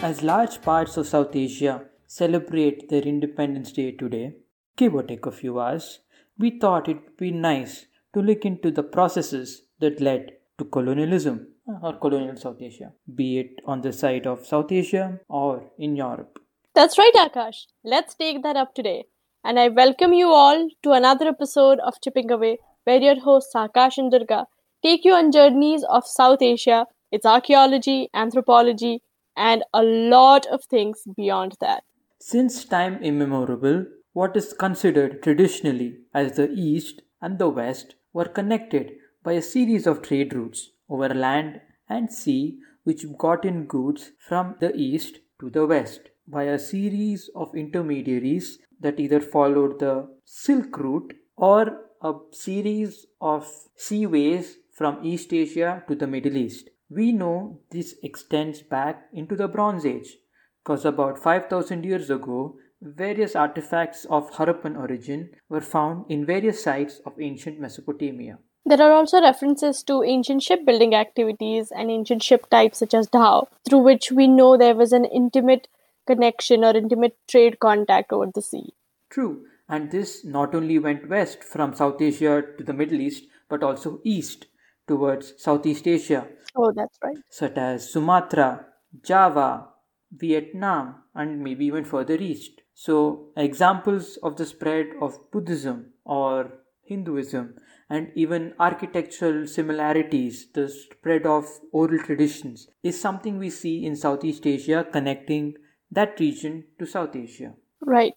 As large parts of South Asia celebrate their Independence Day today, give or take a few hours, we thought it would be nice to look into the processes that led to colonialism or colonial South Asia, be it on the side of South Asia or in Europe. That's right, Akash. Let's take that up today. And I welcome you all to another episode of Chipping Away, where your hosts Akash and Durga take you on journeys of South Asia, its archaeology, anthropology, and a lot of things beyond that. Since time immemorial, what is considered traditionally as the East and the West were connected by a series of trade routes over land and sea which got in goods from the East to the West by a series of intermediaries that either followed the Silk Route or a series of seaways from East Asia to the Middle East. We know this extends back into the Bronze Age because about 5000 years ago, various artifacts of Harappan origin were found in various sites of ancient Mesopotamia. There are also references to ancient shipbuilding activities and ancient ship types such as dhow, through which we know there was an intimate connection or intimate trade contact over the sea. True, and this not only went west from South Asia to the Middle East, but also east towards Southeast Asia. Oh, that's right. Such as Sumatra, Java, Vietnam, and maybe even further east. So, examples of the spread of Buddhism or Hinduism and even architectural similarities, the spread of oral traditions, is something we see in Southeast Asia connecting that region to South Asia. Right.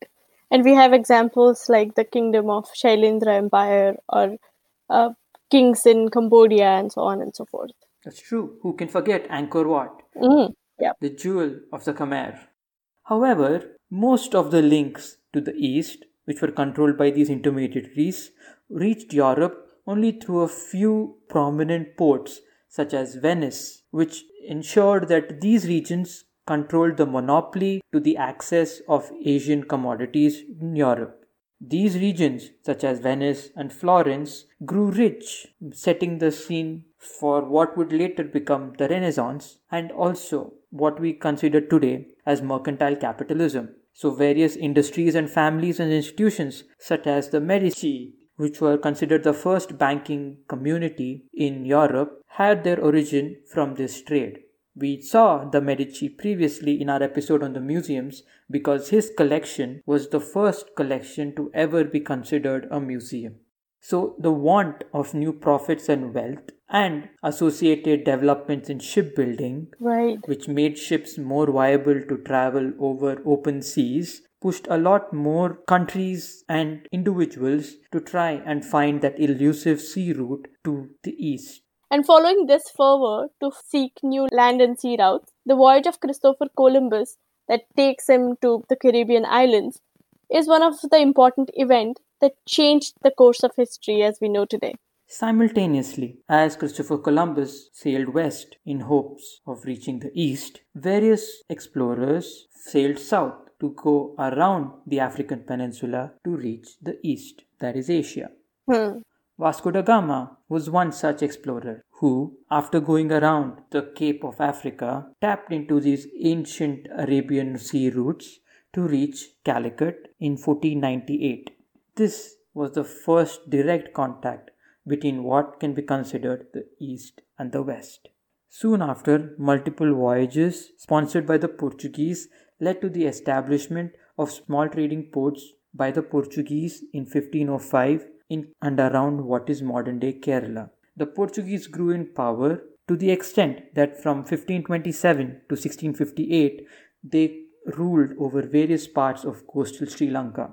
And we have examples like the kingdom of Shailendra Empire or uh, kings in Cambodia and so on and so forth. That's true. Who can forget Angkor Wat? Mm, yeah. The jewel of the Khmer. However, most of the links to the east, which were controlled by these intermediaries, reached Europe only through a few prominent ports, such as Venice, which ensured that these regions controlled the monopoly to the access of Asian commodities in Europe. These regions, such as Venice and Florence, grew rich, setting the scene for what would later become the Renaissance and also what we consider today as mercantile capitalism. So, various industries and families and institutions, such as the Medici, which were considered the first banking community in Europe, had their origin from this trade. We saw the Medici previously in our episode on the museums because his collection was the first collection to ever be considered a museum. So, the want of new profits and wealth and associated developments in shipbuilding, right. which made ships more viable to travel over open seas, pushed a lot more countries and individuals to try and find that elusive sea route to the east. And following this fervor to seek new land and sea routes, the voyage of Christopher Columbus that takes him to the Caribbean islands is one of the important events that changed the course of history as we know today. Simultaneously, as Christopher Columbus sailed west in hopes of reaching the east, various explorers sailed south to go around the African peninsula to reach the east, that is Asia. Hmm. Vasco da Gama was one such explorer who, after going around the Cape of Africa, tapped into these ancient Arabian sea routes to reach Calicut in 1498. This was the first direct contact between what can be considered the East and the West. Soon after, multiple voyages sponsored by the Portuguese led to the establishment of small trading ports by the Portuguese in 1505 in and around what is modern day Kerala. The Portuguese grew in power to the extent that from 1527 to 1658 they ruled over various parts of coastal Sri Lanka.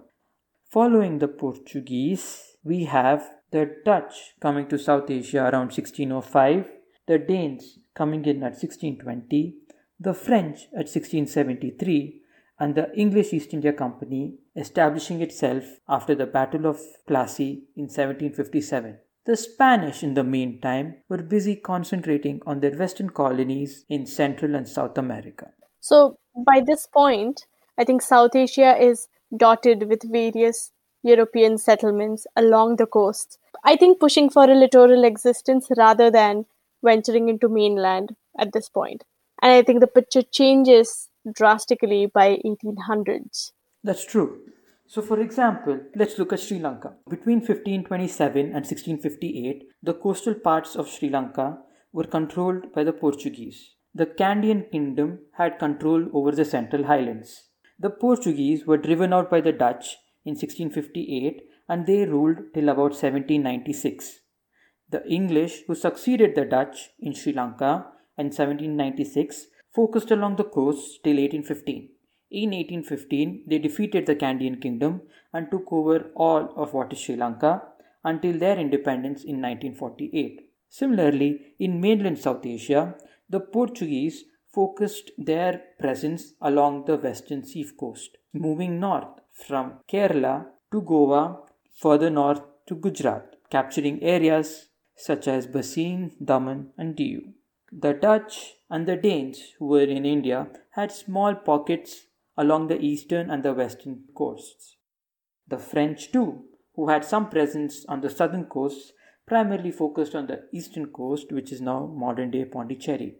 Following the Portuguese, we have the Dutch coming to South Asia around 1605, the Danes coming in at 1620, the French at 1673, and the English East India Company establishing itself after the Battle of Plassey in 1757. The Spanish, in the meantime, were busy concentrating on their western colonies in Central and South America. So, by this point, I think South Asia is dotted with various European settlements along the coast. I think pushing for a littoral existence rather than venturing into mainland at this point. And I think the picture changes drastically by 1800s. That's true. So, for example, let's look at Sri Lanka. Between 1527 and 1658, the coastal parts of Sri Lanka were controlled by the Portuguese. The Kandyan kingdom had control over the central highlands. The Portuguese were driven out by the Dutch in 1658 and they ruled till about 1796. The English, who succeeded the Dutch in Sri Lanka in 1796, focused along the coast till 1815. In 1815, they defeated the Kandyan kingdom and took over all of what is Sri Lanka until their independence in 1948. Similarly, in mainland South Asia, the Portuguese focused their presence along the western sea coast, moving north from Kerala to Goa, further north to Gujarat, capturing areas such as Bassein, Daman, and Diu. The Dutch and the Danes, who were in India, had small pockets along the eastern and the western coasts. The French, too, who had some presence on the southern coasts, primarily focused on the eastern coast, which is now modern day Pondicherry.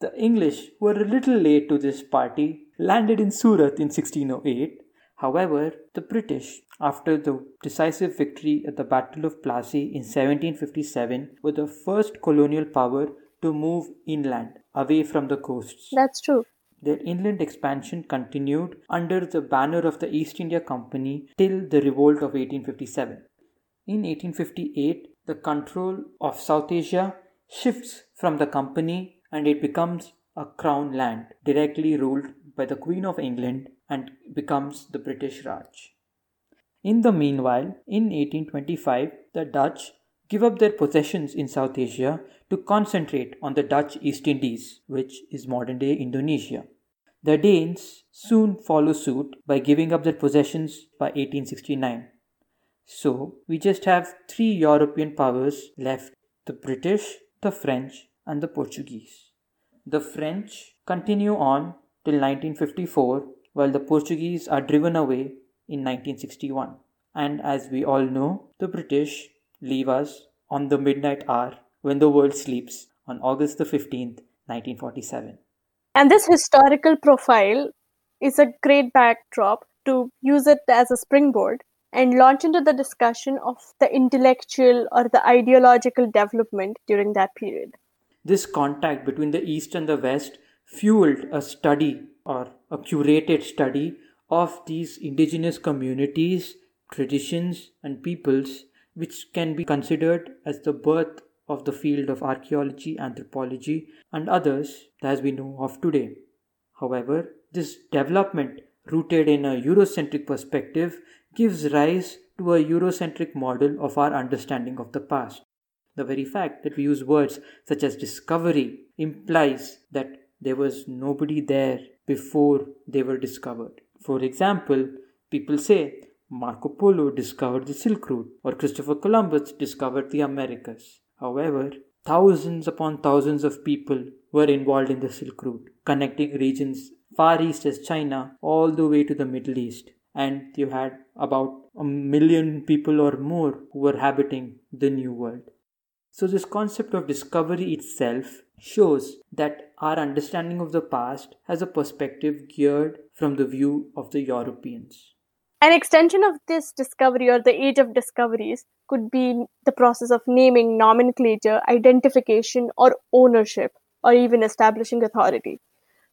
The English, who were a little late to this party, landed in Surat in 1608. However, the British, after the decisive victory at the Battle of Plassey in 1757, were the first colonial power to move inland, away from the coasts. That's true. Their inland expansion continued under the banner of the East India Company till the revolt of 1857. In 1858, the control of South Asia shifts from the company and it becomes a crown land directly ruled by the Queen of England and becomes the British Raj. In the meanwhile, in 1825, the Dutch give up their possessions in South Asia to concentrate on the Dutch East Indies, which is modern day Indonesia. The Danes soon follow suit by giving up their possessions by 1869. So, we just have three European powers left the British, the French, and the Portuguese. The French continue on till 1954 while the Portuguese are driven away in 1961. And as we all know, the British leave us on the midnight hour when the world sleeps on August the 15th, 1947. And this historical profile is a great backdrop to use it as a springboard and launch into the discussion of the intellectual or the ideological development during that period. This contact between the East and the West fueled a study or a curated study of these indigenous communities, traditions, and peoples, which can be considered as the birth of the field of archaeology, anthropology, and others as we know of today. However, this development, rooted in a Eurocentric perspective, gives rise to a Eurocentric model of our understanding of the past. The very fact that we use words such as discovery implies that there was nobody there before they were discovered. For example, people say Marco Polo discovered the Silk Route or Christopher Columbus discovered the Americas. However, thousands upon thousands of people were involved in the Silk Route, connecting regions far east as China all the way to the Middle East. And you had about a million people or more who were habiting the New World. So, this concept of discovery itself shows that our understanding of the past has a perspective geared from the view of the Europeans. An extension of this discovery or the age of discoveries could be the process of naming, nomenclature, identification, or ownership, or even establishing authority.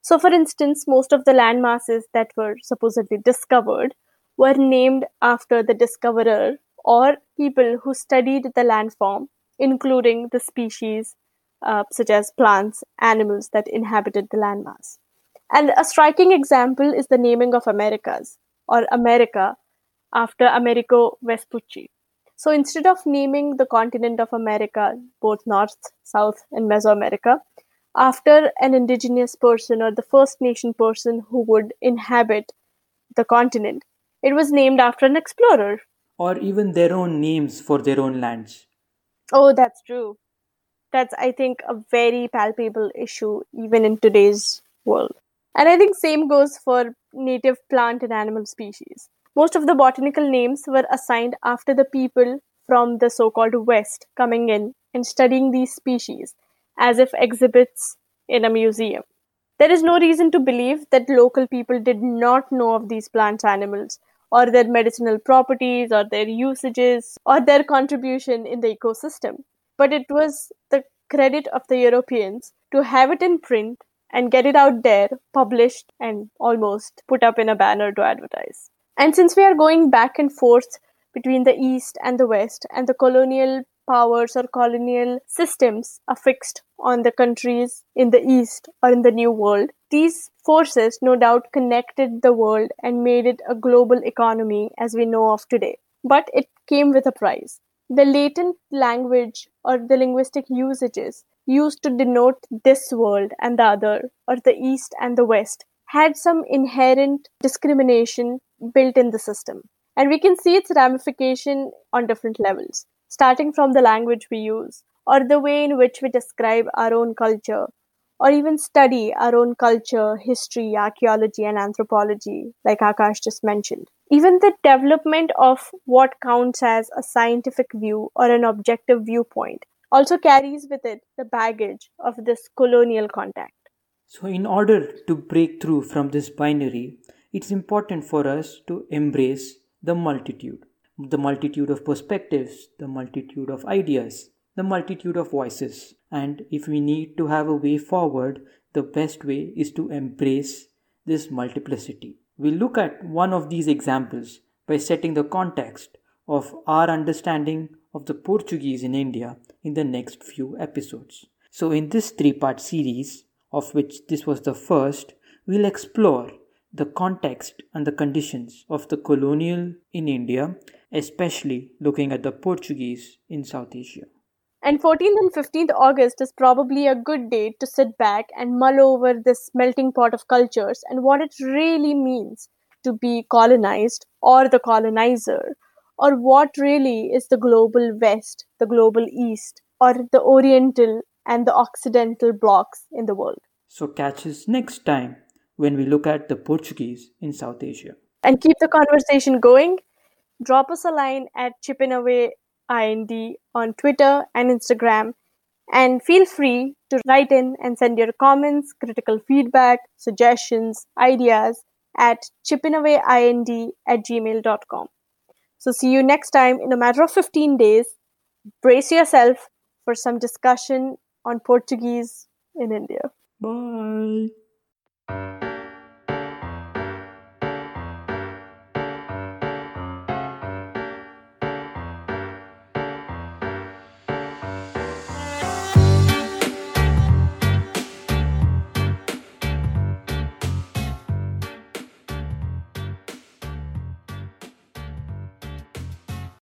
So, for instance, most of the land masses that were supposedly discovered were named after the discoverer or people who studied the landform including the species uh, such as plants, animals that inhabited the landmass. And a striking example is the naming of Americas or America after Amerigo Vespucci. So instead of naming the continent of America, both North, South, and Mesoamerica, after an indigenous person or the First Nation person who would inhabit the continent, it was named after an explorer. Or even their own names for their own lands. Oh, that's true. That's, I think, a very palpable issue even in today's world. And I think same goes for native plant and animal species. Most of the botanical names were assigned after the people from the so-called West coming in and studying these species as if exhibits in a museum. There is no reason to believe that local people did not know of these plant animals or their medicinal properties or their usages or their contribution in the ecosystem. But it was the credit of the Europeans to have it in print and get it out there, published, and almost put up in a banner to advertise. And since we are going back and forth between the East and the West, and the colonial powers or colonial systems affixed on the countries in the East or in the New World, these forces no doubt connected the world and made it a global economy as we know of today. But it came with a price. The latent language or the linguistic usages used to denote this world and the other, or the East and the West, had some inherent discrimination built in the system. And we can see its ramification on different levels, starting from the language we use, or the way in which we describe our own culture, or even study our own culture, history, archaeology, and anthropology, like Akash just mentioned. Even the development of what counts as a scientific view or an objective viewpoint also carries with it the baggage of this colonial contact. So, in order to break through from this binary, it's important for us to embrace the multitude the multitude of perspectives, the multitude of ideas, the multitude of voices. And if we need to have a way forward, the best way is to embrace this multiplicity. We'll look at one of these examples by setting the context of our understanding of the Portuguese in India in the next few episodes. So, in this three part series, of which this was the first, we'll explore the context and the conditions of the colonial in India, especially looking at the Portuguese in South Asia. And 14th and 15th August is probably a good date to sit back and mull over this melting pot of cultures and what it really means to be colonized or the colonizer or what really is the global West, the global East, or the Oriental and the Occidental blocks in the world. So, catch us next time when we look at the Portuguese in South Asia. And keep the conversation going. Drop us a line at chippinawayInd on Twitter and Instagram. And feel free to write in and send your comments, critical feedback, suggestions, ideas at chippinawayind at gmail.com. So, see you next time in a matter of 15 days. Brace yourself for some discussion on Portuguese in India. Bye.